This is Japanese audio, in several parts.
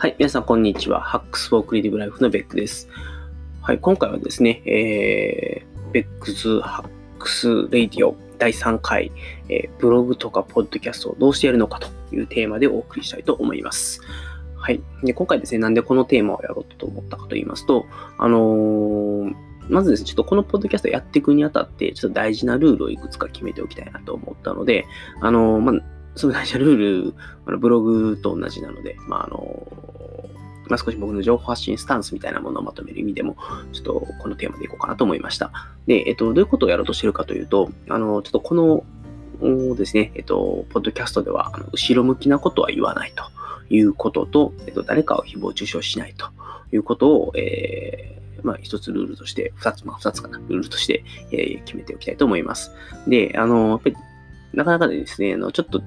はい、皆さん、こんにちは。 Hacks for Creative Life のベックです。はい、今回はですね、えー、 Beck's Hacks Radio 第3回、えー、ブログとかポッドキャストをどうしてやるのかというテーマでお送りしたいと思います。はい。で今回ですね、なんでこのテーマをやろうと思ったかと言いますと、あのー、まずですね、ちょっとこのポッドキャストやっていくにあたって、ちょっと大事なルールをいくつか決めておきたいなと思ったので、あの、まあ、その大事なルール、あのブログと同じなので、まあ、あのまあ、少し僕の情報発信スタンスみたいなものをまとめる意味でも、ちょっとこのテーマでいこうかなと思いました。で、えっと、どういうことをやろうとしてるかというと、あの、ちょっとこのですね、えっと、ポッドキャストでは、あの後ろ向きなことは言わないということと、えっと、誰かを誹謗中傷しないということを、えー、まあ、一つルールとして、二つ、まあ、二つかな、ルールとして、えー、決めておきたいと思います。で、あの、やっぱり、なかなかですね、あの、ちょっと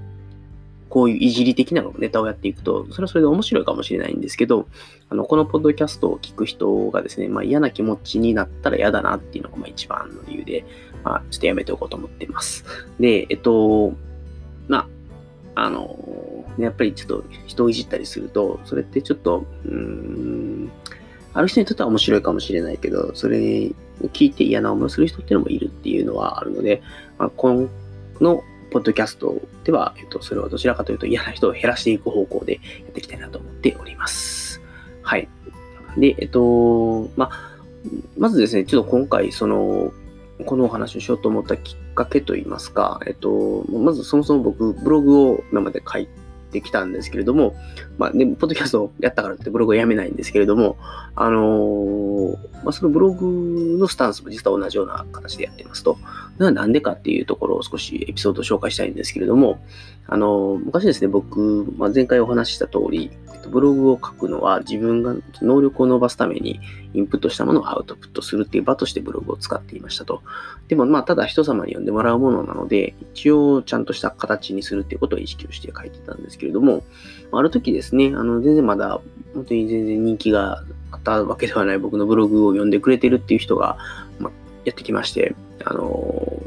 こういういじり的なネタをやっていくと、それはそれで面白いかもしれないんですけど、あの、このポッドキャストを聞く人がですね、まあ嫌な気持ちになったら嫌だなっていうのがまあ一番の理由で、まあちょっとやめておこうと思ってます。で、えっと、まあ、あの、やっぱりちょっと人をいじったりすると、それってちょっと、うーん、ある人にとっては面白いかもしれないけど、それを聞いて嫌な思いをする人っていうのもいるっていうのはあるので、まあ、このポッドキャストでは、えっと、それをどちらかというと嫌な人を減らしていく方向でやっていきたいなと思っております。はい。で、えっと、ままずですね、ちょっと今回、その、このお話をしようと思ったきっかけといいますか、えっと、まずそもそも僕、ブログを今まで書いてきたんですけれども、まあ、で、ポッドキャストをやったからってブログをやめないんですけれども、あの、まあ、そのブログのスタンスも実は同じような形でやってますと。なんでかっていうところを少しエピソードを紹介したいんですけれども、あの、昔ですね、僕、まあ、前回お話しした通り、ブログを書くのは自分が能力を伸ばすためにインプットしたものをアウトプットするっていう場としてブログを使っていましたと。でもまあただ人様に読んでもらうものなので一応ちゃんとした形にするっていうことを意識をして書いてたんですけれども、ある時ですね、あの全然まだ本当に全然人気があったわけではない僕のブログを読んでくれてるっていう人が、やってきまして、あの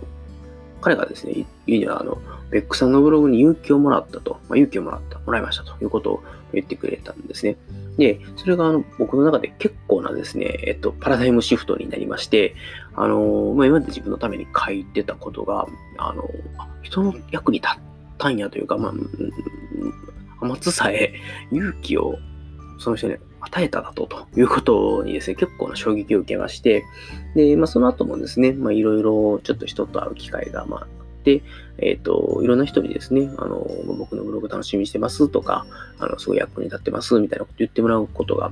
彼がですね、言うには、あの、ベックさんのブログに勇気をもらったと、まあ、勇気をもらった、もらいましたということを言ってくれたんですね。で、それがあの僕の中で結構なですね、えっと、パラダイムシフトになりまして、あの、まあ、今まで自分のために書いてたことが、あの、人の役に立ったんやというか、まあ、天津さえ勇気をその人に与えただと、ということにですね、結構な衝撃を受けまして、で、まあ、その後もですね、まあ、いろいろちょっと人と会う機会が、まあ、で、えっ、ー、と、いろんな人にですね、あの、僕のブログ楽しみにしてますとか、あの、すごい役に立ってますみたいなこと言ってもらうことが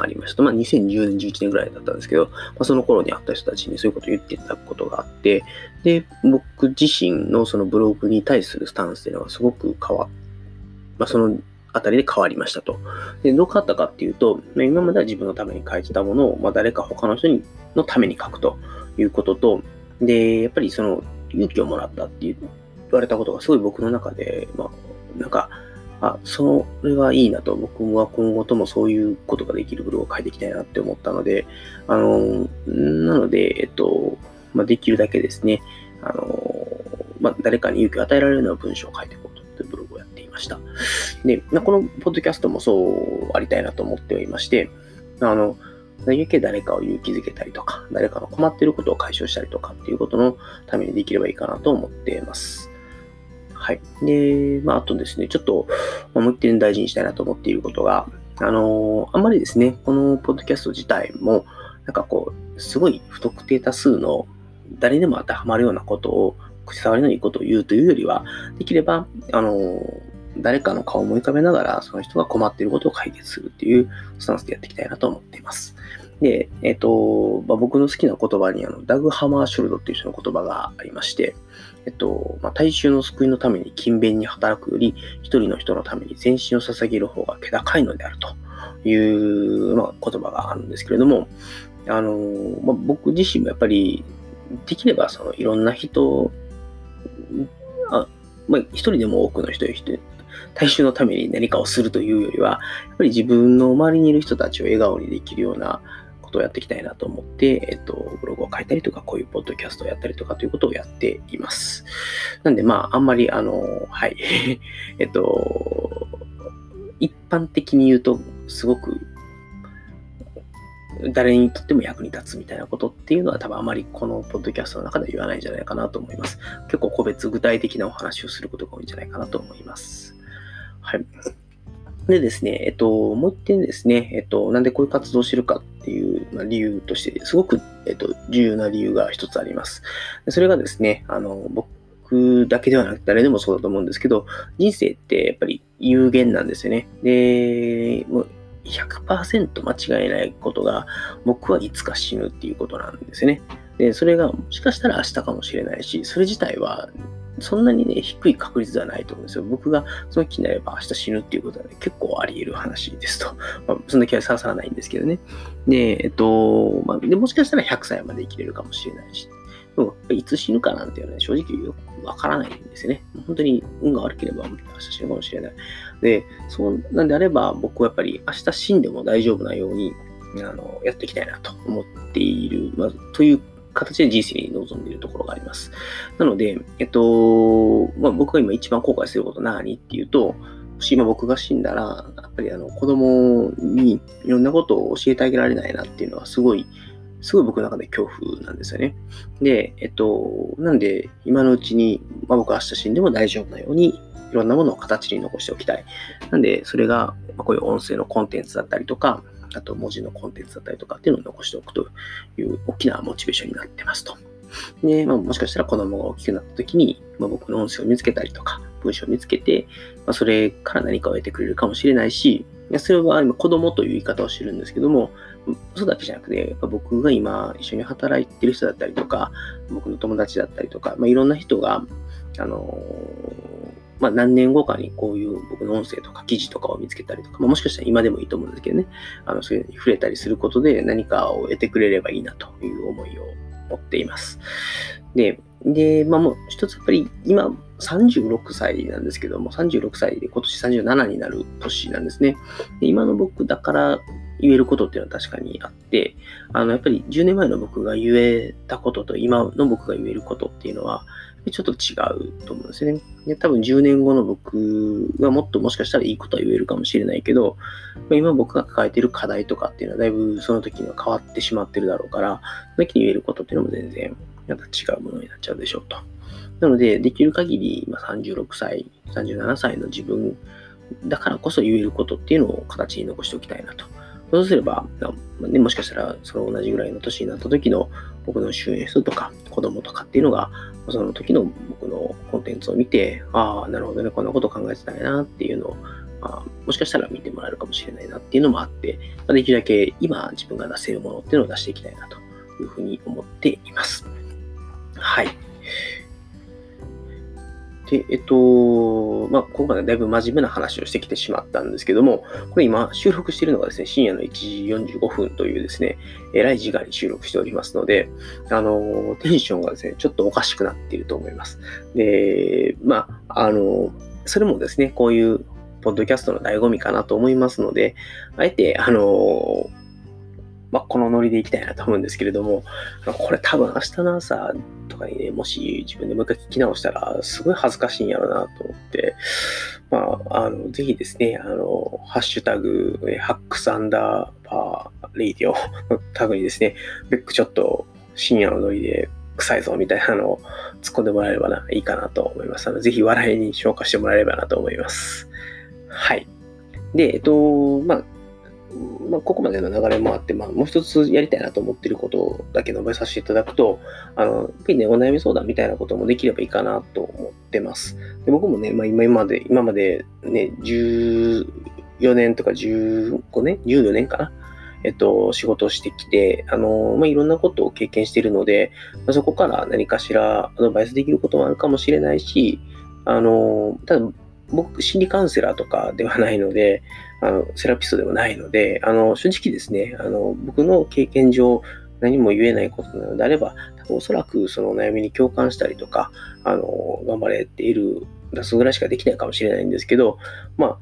ありました。まあ、2010年、11年ぐらいだったんですけど、まあ、その頃に会った人たちにそういうことを言っていただくことがあって、で、僕自身のそのブログに対するスタンスっていうのはすごく変わっ、まあ、そのあたりで変わりましたと。で、どう変わったかっていうと、今までは自分のために書いてたものを、まあ、誰か他の人にのために書くということと、で、やっぱりその勇気をもらったって言われたことがすごい僕の中で、まあ、なんか、あ、それはいいなと、僕は今後ともそういうことができるブログを書いていきたいなって思ったので、あの、なので、えっと、まあ、できるだけですね、あの、まあ、誰かに勇気を与えられるような文章を書いていこうました。で、このポッドキャストもそうありたいなと思っておりまして、あの、なるべ誰かを勇気づけたりとか、誰かの困っていることを解消したりとかっていうことのためにできればいいかなと思っています。はい。で、まあ、あとですね、ちょっと、もう一点大事にしたいなと思っていることが、あのあんまりですね、このポッドキャスト自体も、なんかこう、すごい不特定多数の誰でも当てはまるようなことを、口触りのいいことを言うというよりは、できれば、あの誰かの顔を思い浮かべながら、その人が困っていることを解決するっていうスタンスでやっていきたいなと思っています。で、えっ、ー、と、まあ、僕の好きな言葉にあのダグ・ハマーショルドっていう人の言葉がありまして、えっと、まあ、大衆の救いのために勤勉に働くより、一人の人のために全身を捧げる方が気高いのであるという、まあ、言葉があるんですけれども、あの、まあ、僕自身もやっぱり、できればそのいろんな人、あまあ、一人でも多くの人大衆のために何かをするというよりは、やっぱり自分の周りにいる人たちを笑顔にできるようなことをやっていきたいなと思って、えっと、ブログを書いたりとか、こういうポッドキャストをやったりとかということをやっています。なんで、まあ、あんまり、あの、はい、えっと、一般的に言うと、すごく誰にとっても役に立つみたいなことっていうのは多分あまりこのポッドキャストの中では言わないんじゃないかなと思います。結構個別具体的なお話をすることが多いんじゃないかなと思います。はい。でですね、えっと、もう一点ですね、えっと、なんでこういう活動をしてるかっていう、ま、理由として、すごく、えっと、重要な理由が一つあります。それがですね、あの、僕だけではなく誰でもそうだと思うんですけど、人生ってやっぱり有限なんですよね。で、もう100%間違いないことが、僕はいつか死ぬっていうことなんですよね。で、それがもしかしたら明日かもしれないし、それ自体はそんなにね、低い確率ではないと思うんですよ。僕がその気になれば明日死ぬっていうことは、ね、結構あり得る話ですと。まあ、そんな気はさらさらないんですけどね。で、えっと、まあ、でもしかしたら100歳まで生きれるかもしれないし、でもいつ死ぬかなんていうのは、ね、正直よくわからないんですよね。本当に運が悪ければ明日死ぬかもしれない。で、そうなんであれば、僕はやっぱり明日死んでも大丈夫なように、あの、やっていきたいなと思っている、まあ、という形で人生に臨んでいるところがあります。なので、えっと、まあ、僕が今一番後悔すること何っていうと、もし今僕が死んだら、やっぱりあの子供にいろんなことを教えてあげられないなっていうのはすごい、すごい僕の中で恐怖なんですよね。で、えっと、なんで今のうちに、まあ、僕は明日死んでも大丈夫なように、いろんなものを形に残しておきたい。なんで、それが、こういう音声のコンテンツだったりとか、あと文字のコンテンツだったりとかっていうのを残しておくという大きなモチベーションになってますと。で、まあ、もしかしたら子供が大きくなった時に、まあ、僕の音声を見つけたりとか、文章を見つけて、まあ、それから何かを得てくれるかもしれないし、それは今子供という言い方をしてるんですけども、そうだけじゃなくて、やっぱ僕が今一緒に働いてる人だったりとか、僕の友達だったりとか、まあ、いろんな人が、あのまあ、何年後かにこういう僕の音声とか記事とかを見つけたりとか、まあ、もしかしたら今でもいいと思うんですけどね、あのそういうのに触れたりすることで何かを得てくれればいいなという思いを持っています。で、で、まあもう一つやっぱり今36歳なんですけども、36歳で今年37になる年なんですね。で今の僕だから言えることっていうのは確かにあって、あの、やっぱり10年前の僕が言えたことと今の僕が言えることっていうのは、ちょっと違うと思うんですよね。で多分10年後の僕はもっともしかしたらいいことは言えるかもしれないけど、今僕が抱えている課題とかっていうのはだいぶその時には変わってしまってるだろうから、その時に言えることっていうのも全然また違うものになっちゃうでしょうと。なので、できる限り、まあ、36歳、37歳の自分だからこそ言えることっていうのを形に残しておきたいなと。そうすれば、もしかしたらその同じぐらいの年になった時の僕の周辺数とか子供とかっていうのが、その時の僕のコンテンツを見て、ああ、なるほどね、こんなこと考えてたんやなっていうのを、あ、もしかしたら見てもらえるかもしれないなっていうのもあって、まあ、できるだけ今自分が出せるものっていうのを出していきたいなというふうに思っています。はい。で、えっと、まあ、ここまでだいぶ真面目な話をしてきてしまったんですけども、これ今収録しているのがですね、深夜の1時45分というですね、えらい時間に収録しておりますので、あの、テンションがですね、ちょっとおかしくなっていると思います。で、まあ、あの、それもですね、こういうポッドキャストの醍醐味かなと思いますので、あえて、あの、まあ、このノリでいきたいなと思うんですけれども、これ多分明日の朝とかにね、もし自分でもう一回聞き直したら、すごい恥ずかしいんやろうなと思って、まあ、あの、ぜひですね、あの、ハッシュタグ、ハックスアンダーパーレイディオ のタグにですね、ベックちょっと深夜のノリで臭いぞみたいなのを突っ込んでもらえればないいかなと思います。あの、ぜひ笑いに消化してもらえればなと思います。はい。で、えっと、まあ、まあ、ここまでの流れもあって、まあ、もう一つやりたいなと思っていることだけ述べさせていただくと、あの、やっぱりね、お悩み相談みたいなこともできればいいかなと思ってます。で僕もね、まあ、今まで、今までね、14年とか15年 ?14 年かな？えっと、仕事をしてきて、あの、まあ、いろんなことを経験しているので、まあ、そこから何かしらアドバイスできることもあるかもしれないし、あの、ただ、僕、心理カウンセラーとかではないので、あの、セラピストでもないので、あの、正直ですね、あの、僕の経験上、何も言えないことなのであれば、多分おそらくそのお悩みに共感したりとか、あの、頑張れている、出すぐらいしかできないかもしれないんですけど、まあ、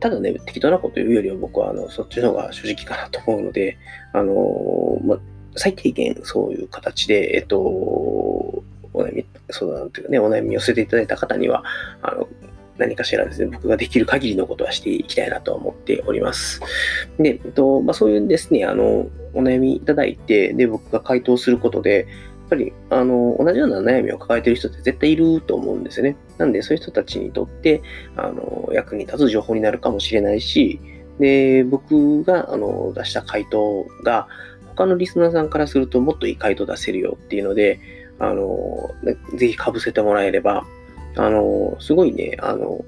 ただね、適当なこと言うよりは僕は、あの、そっちの方が正直かなと思うので、あの、まあ、最低限そういう形で、えっと、お悩み相談というかね、お悩み寄せていただいた方には、あの、何かしらですね、僕ができる限りのことはしていきたいなと思っております。で、えっとまあ、そういうですね、あの、お悩みいただいて、で、僕が回答することで、やっぱり、あの、同じような悩みを抱えている人って絶対いると思うんですよね。なんで、そういう人たちにとって、あの、役に立つ情報になるかもしれないし、で、僕が、あの、出した回答が、他のリスナーさんからするともっといい回答出せるよっていうので、あの、ぜひ被せてもらえれば、あの、すごいね、あの、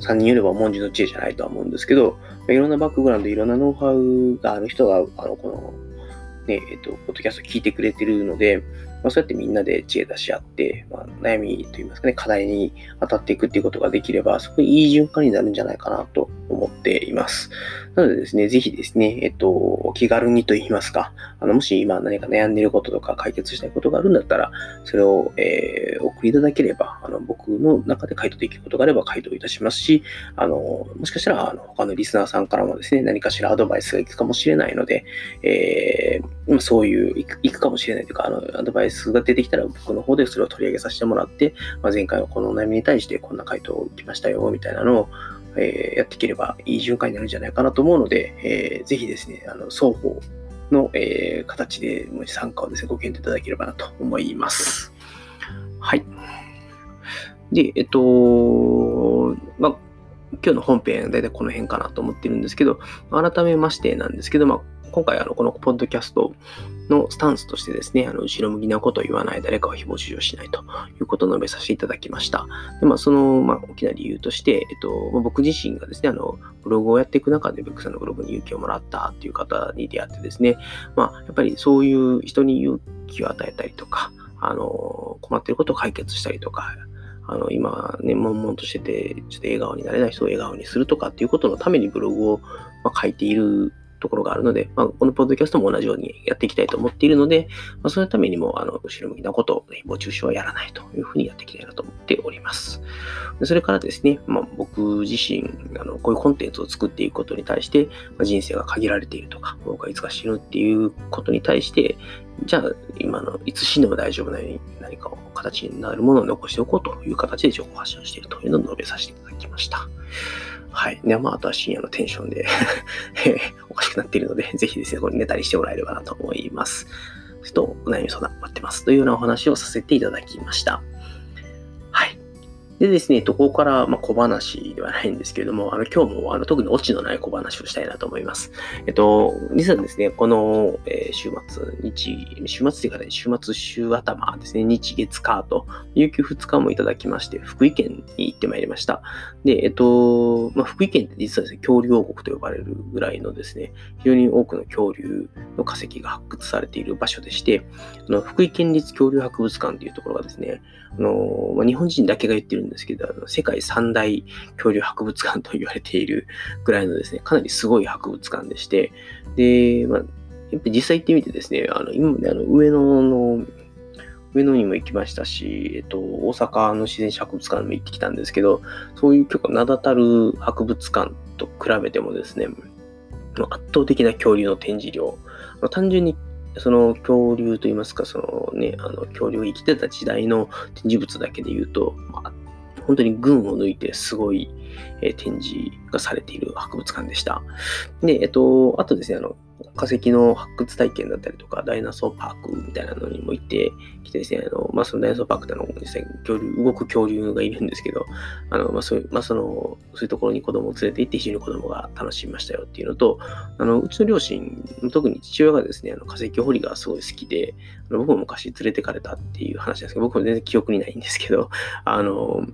3人よれば文字の知恵じゃないとは思うんですけど、いろんなバックグラウンド、いろんなノウハウがある人が、あの、この、ね、えっと、ポッドキャスト聞いてくれてるので、まあ、そうやってみんなで知恵出し合って、まあ、悩みといいますかね、課題に当たっていくっていうことができれば、すごいいい循環になるんじゃないかなと思っています。なのでですね、ぜひですね、えっと、気軽にと言いますか、あの、もし今何か悩んでいることとか解決したいことがあるんだったら、それを、えー、送りいただければ、あの、僕の中で回答できることがあれば回答いたしますし、あの、もしかしたら、あの、他のリスナーさんからもですね、何かしらアドバイスがいくかもしれないので、えー、そういう、いくいくかもしれないというか、あの、アドバイス数が出てきたら僕の方でそれを取り上げさせてもらって、まあ、前回のこのお悩みに対してこんな回答を来ましたよ、みたいなのを、えー、やっていければいい循環になるんじゃないかなと思うので、えー、ぜひですね、あの双方の、えー、形で参加をですね、ご検討いただければなと思います。はい。で、えっと、まあ、今日の本編、だいたいこの辺かなと思ってるんですけど、改めましてなんですけど、まあ、今回、あの、このポッドキャストのスタンスとしてですね、あの、後ろ向きなことを言わない、誰かを誹謗中傷しないということを述べさせていただきました。で、まあ、その、まあ、大きな理由として、えっと、ま、僕自身がですね、あの、ブログをやっていく中で、ブックさんのブログに勇気をもらったっていう方に出会ってですね、まあ、やっぱりそういう人に勇気を与えたりとか、あの、困っていることを解決したりとか、あの、今ね、悶々としてて、ちょっと笑顔になれない人を笑顔にするとかっていうことのためにブログを、ま書いているところがあるので、まあ、このポッドキャストも同じようにやっていきたいと思っているので、まあ、そのためにも、あの、後ろ向きなことを、誹謗中傷はやらないというふうにやっていきたいなと思っております。それからですね、まあ、僕自身、あの、こういうコンテンツを作っていくことに対して、まあ、人生が限られているとか、僕はいつか死ぬっていうことに対して、じゃあ、今の、いつ死んでも大丈夫なように何かを形になるものを残しておこうという形で情報発信をしているというのを述べさせていただきました。はい。で、まあ、あとは深夜のテンションで おかしくなっているので、ぜひですね、これ寝たりしてもらえればなと思います。ちょっと、お悩み相談待ってます。というようなお話をさせていただきました。でですね、ここから、ま、小話ではないんですけれども、あの、今日も、あの、特にオチのない小話をしたいなと思います。えっと、実はですね、この、え、週末、日、週末というかね、週末、週頭ですね、日月火と、有給2日もいただきまして、福井県に行ってまいりました。で、えっと、まあ、福井県って実はですね、恐竜王国と呼ばれるぐらいのですね、非常に多くの恐竜の化石が発掘されている場所でして、あの福井県立恐竜博物館というところがですね、あの、まあ、日本人だけが言ってるんですけど、世界三大恐竜博物館と言われているぐらいのですね、かなりすごい博物館でして、で、まあ、やっぱ実際行ってみてですね、あの、今まであの、上野の、上野にも行きましたし、えっと、大阪の自然史博物館にも行ってきたんですけど、そういう結構名だたる博物館と比べてもですね、圧倒的な恐竜の展示量、単純にその恐竜といいますか、そのね、あの恐竜が生きてた時代の展示物だけで言うと、まあ、本当に群を抜いてすごい、えー、展示がされている博物館でした。で、えっと、あとですね、あの、化石の発掘体験だったりとか、ダイナソーパークみたいなのにも行ってきてですね、あの、まあ、そのダイナソーパークっての実際恐竜、動く恐竜がいるんですけど、あの、まあ、そういう、まあ、その、そういうところに子供を連れて行って非常に子供が楽しみましたよっていうのと、あの、うちの両親、特に父親がですね、あの化石掘りがすごい好きで、あの僕も昔連れてかれたっていう話なんですけど、僕も全然記憶にないんですけど、あの、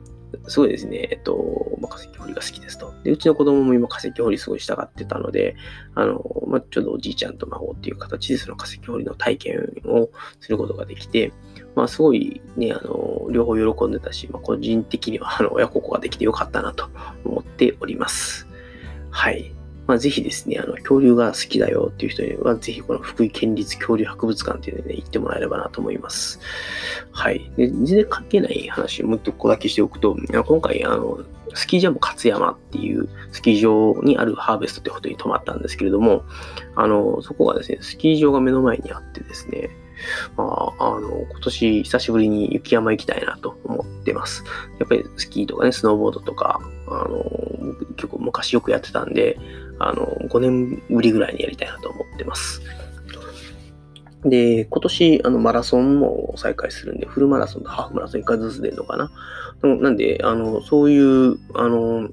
すごいですね、えっと、ま、化石掘りが好きですと。で、うちの子供も今化石掘りすごいしたがってたので、あの、まあ、ちょうどおじいちゃんと孫っていう形でその化石掘りの体験をすることができて、まあ、すごいね、あの、両方喜んでたし、まあ、個人的には、あの、親孝行ができてよかったなと思っております。はい。まあ、ぜひですね、あの、恐竜が好きだよっていう人には、ぜひこの福井県立恐竜博物館っていうのにね、行ってもらえればなと思います。はい。で、全然関係ない話、もう一個だけしておくと、今回、あの、スキージャンボ勝山っていうスキー場にあるハーベストってことに泊まったんですけれども、あの、そこがですね、スキー場が目の前にあってですね、まあ、あの、今年久しぶりに雪山行きたいなと思ってます。やっぱりスキーとかね、スノーボードとか、あの、結構昔よくやってたんで、あの、5年ぶりぐらいにやりたいなと思ってます。で、今年、あの、マラソンも再開するんで、フルマラソンとハーフマラソン1回ずつ出るのかな。なんで、あの、そういう、あの、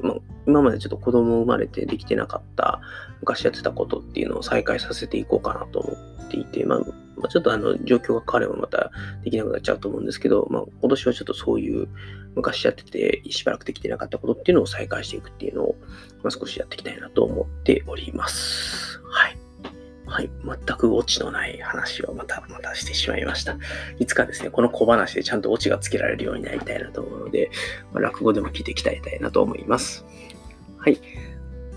ま今までちょっと子供生まれてできてなかった、昔やってたことっていうのを再開させていこうかなと思っていて、まあ、まあ、ちょっとあの、状況が変わればまたできなくなっちゃうと思うんですけど、まあ、今年はちょっとそういう、昔やってて、しばらくできてなかったことっていうのを再開していくっていうのを、まあ、少しやっていきたいなと思っております。はい。はい。全くオチのない話をまたまたしてしまいました。いつかですね、この小話でちゃんとオチがつけられるようになりたいなと思うので、まあ、落語でも聞いていきたいなと思います。はい。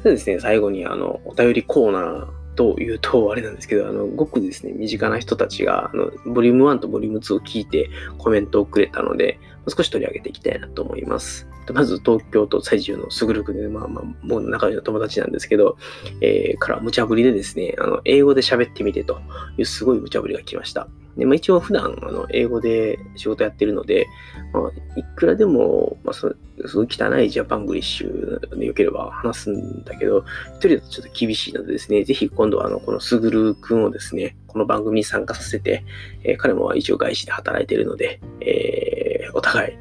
そうですね、最後にあの、お便りコーナーというと、あれなんですけど、あの、ごくですね、身近な人たちが、あの、ボリューム1とボリューム2を聞いてコメントをくれたので、少し取り上げていきたいなと思います。まず、東京都最中のすぐるくんで、まあまあ、もう仲良いの友達なんですけど、えー、から無茶ぶりでですね、あの、英語で喋ってみてというすごい無茶ぶりが来ました。で、まあ、一応普段、あの、英語で仕事やってるので、まあ、いくらでも、まあ、そすごい汚いジャパングリッシュでよければ話すんだけど、一人だとちょっと厳しいのでですね、ぜひ今度はあの、このすぐるくんをですね、この番組に参加させて、えー、彼も一応外資で働いてるので、えー、お互い、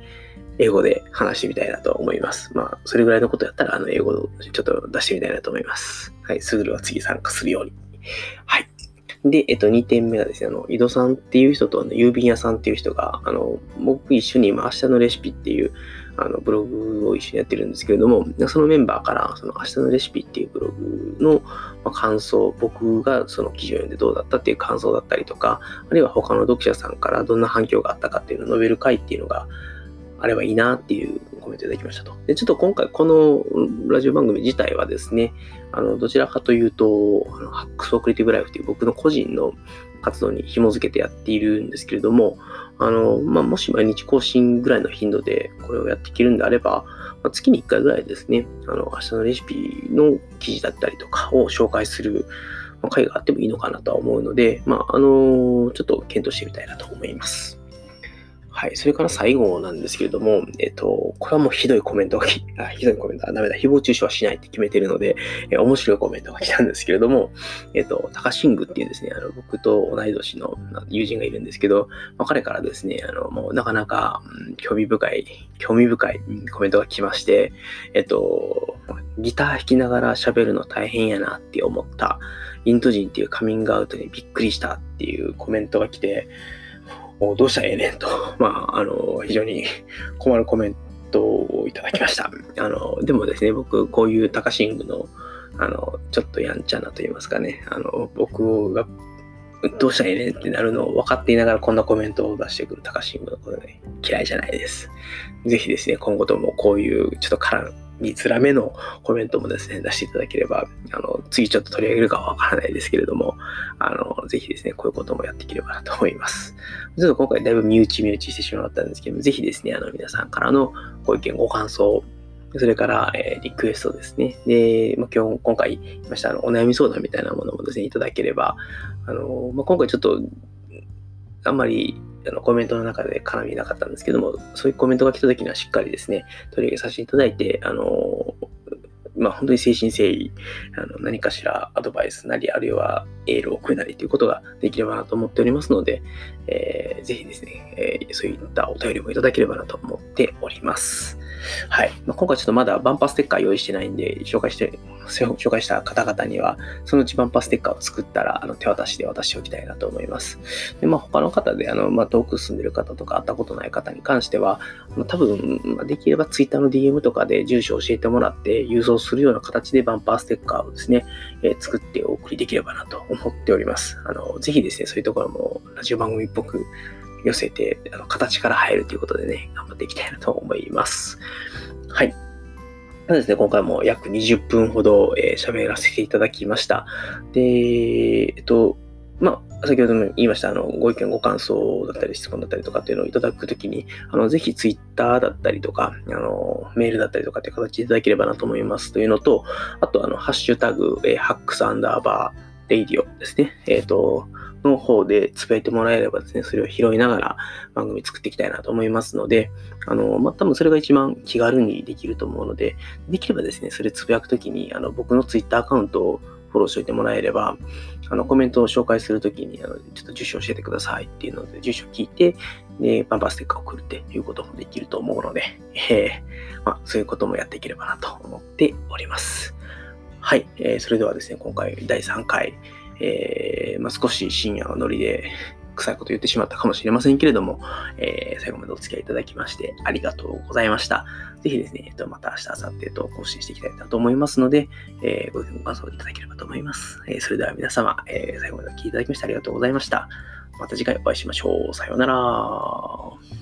英語で話してみたいなと思います。まあ、それぐらいのことやったら、あの、英語をちょっと出してみたいなと思います。はい、すぐるは次参加するように。はい。で、えっと、2点目がですね、あの、井戸さんっていう人と、あの、郵便屋さんっていう人が、あの、僕一緒に今、明日のレシピっていう、あの、ブログを一緒にやってるんですけれども、そのメンバーから、その、明日のレシピっていうブログの、まあ、感想、僕がその記事を読んでどうだったっていう感想だったりとか、あるいは他の読者さんからどんな反響があったかっていうのを述べる回っていうのが、あればいいなっていうコメントいただきましたと。で、ちょっと今回このラジオ番組自体はですね、あの、どちらかというと、あのハックスオクリティブライフっていう僕の個人の活動に紐づけてやっているんですけれども、あの、まあ、もし毎日更新ぐらいの頻度でこれをやっていけるんであれば、まあ、月に1回ぐらいですね、あの、明日のレシピの記事だったりとかを紹介する回があってもいいのかなとは思うので、まあ、あの、ちょっと検討してみたいなと思います。はい。それから最後なんですけれども、えっと、これはもうひどいコメントがき、あ、ひどいコメントはダメだ。誹謗中傷はしないって決めてるので、え面白いコメントが来たんですけれども、えっと、高シングっていうですね、あの、僕と同い年の友人がいるんですけど、まあ、彼からですね、あの、もうなかなか、うん、興味深い、興味深いコメントが来まして、えっと、ギター弾きながら喋るの大変やなって思った、インド人っていうカミングアウトにびっくりしたっていうコメントが来て、どうしたらええねんと、まあ、あの、非常に困るコメントをいただきました。あの、でもですね、僕、こういうタカシングの、あの、ちょっとやんちゃなと言いますかね、あの、僕がどうしたらええねんってなるのを分かっていながらこんなコメントを出してくる高シングのことね、嫌いじゃないです。ぜひですね、今後ともこういうちょっと絡みづらめのコメントもですね、出していただければ、あの、次ちょっと取り上げるかはわからないですけれども、あの、ぜひですね、こういうこともやっていければなと思います。ちょっと今回だいぶ身内身内してしまったんですけども、ぜひですね、あの、皆さんからのご意見、ご感想、それから、えー、リクエストですね。で、まあ、今日、今回言いました、あの、お悩み相談みたいなものもですね、いただければ、あの、まあ、今回ちょっと、あんまりあのコメントの中で絡みなかったんですけども、そういうコメントが来た時にはしっかりですね、取り上げさせていただいて、あの、まあ、本当に誠心誠意、あの何かしらアドバイスなり、あるいはエールを送るなりということができればなと思っておりますので、えー、ぜひですね、えー、そういったお便りもいただければなと思っております。はい。まあ、今回ちょっとまだバンパーステッカー用意してないんで、紹介して、紹介した方々には、そのうちバンパーステッカーを作ったら、あの手渡しで渡しておきたいなと思います。で、まあ、他の方で、あの、まあ、遠く住んでる方とか会ったことない方に関しては、まあ、多分、できれば Twitter の DM とかで住所を教えてもらって郵送するような形でバンパーステッカーをですね、えー、作ってお送りできればなと思っております。あの、ぜひですね、そういうところもラジオ番組っぽく寄せて、あの形から入るということでね、頑張っていきたいなと思います。はい。そうですね、今回も約20分ほど喋、えー、らせていただきました。で、えっと、まあ、先ほども言いました、あの、ご意見、ご感想だったり、質問だったりとかっていうのをいただくときに、あの、ぜひツイッターだったりとか、あの、メールだったりとかっていう形でいただければなと思いますというのと、あと、あの、ハッシュタグ、えー、 hacks アンダーバー、レイディオですね。えっ、ー、と、の方でつぶやいてもらえればですね、それを拾いながら番組作っていきたいなと思いますので、あの、まあ、多分それが一番気軽にできると思うので、できればですね、それつぶやくときに、あの、僕のツイッターアカウントをフォローしておいてもらえれば、あの、コメントを紹介するときに、あの、ちょっと住所教えてくださいっていうので、住所聞いて、で、バンバンステッカーを送るっていうこともできると思うので、えー、まあ、そういうこともやっていければなと思っております。はい、えー、それではですね、今回第3回、えー、まあ、少し深夜のノリで臭いこと言ってしまったかもしれませんけれども、えー、最後までお付き合いいただきましてありがとうございました。ぜひですね、えっと、また明日、明後日と更新していきたいなと思いますので、えー、ご意見ご感想いただければと思います。えー、それでは皆様、えー、最後までお聴きいただきましてありがとうございました。また次回お会いしましょう。さようなら。